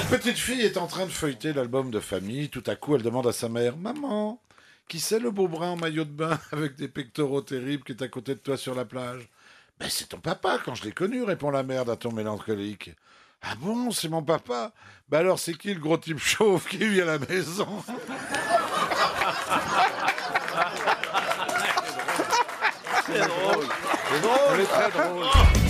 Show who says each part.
Speaker 1: petite fille est en train de feuilleter l'album de famille. Tout à coup, elle demande à sa mère Maman, qui c'est le beau brun en maillot de bain avec des pectoraux terribles qui est à côté de toi sur la plage? Ben, c'est ton papa quand je l'ai connu, répond la mère d'un ton mélancolique. Ah bon, c'est mon papa? Ben alors, c'est qui le gros type chauve qui vit à la maison?
Speaker 2: C'est drôle. C'est drôle.
Speaker 1: C'est drôle. Oh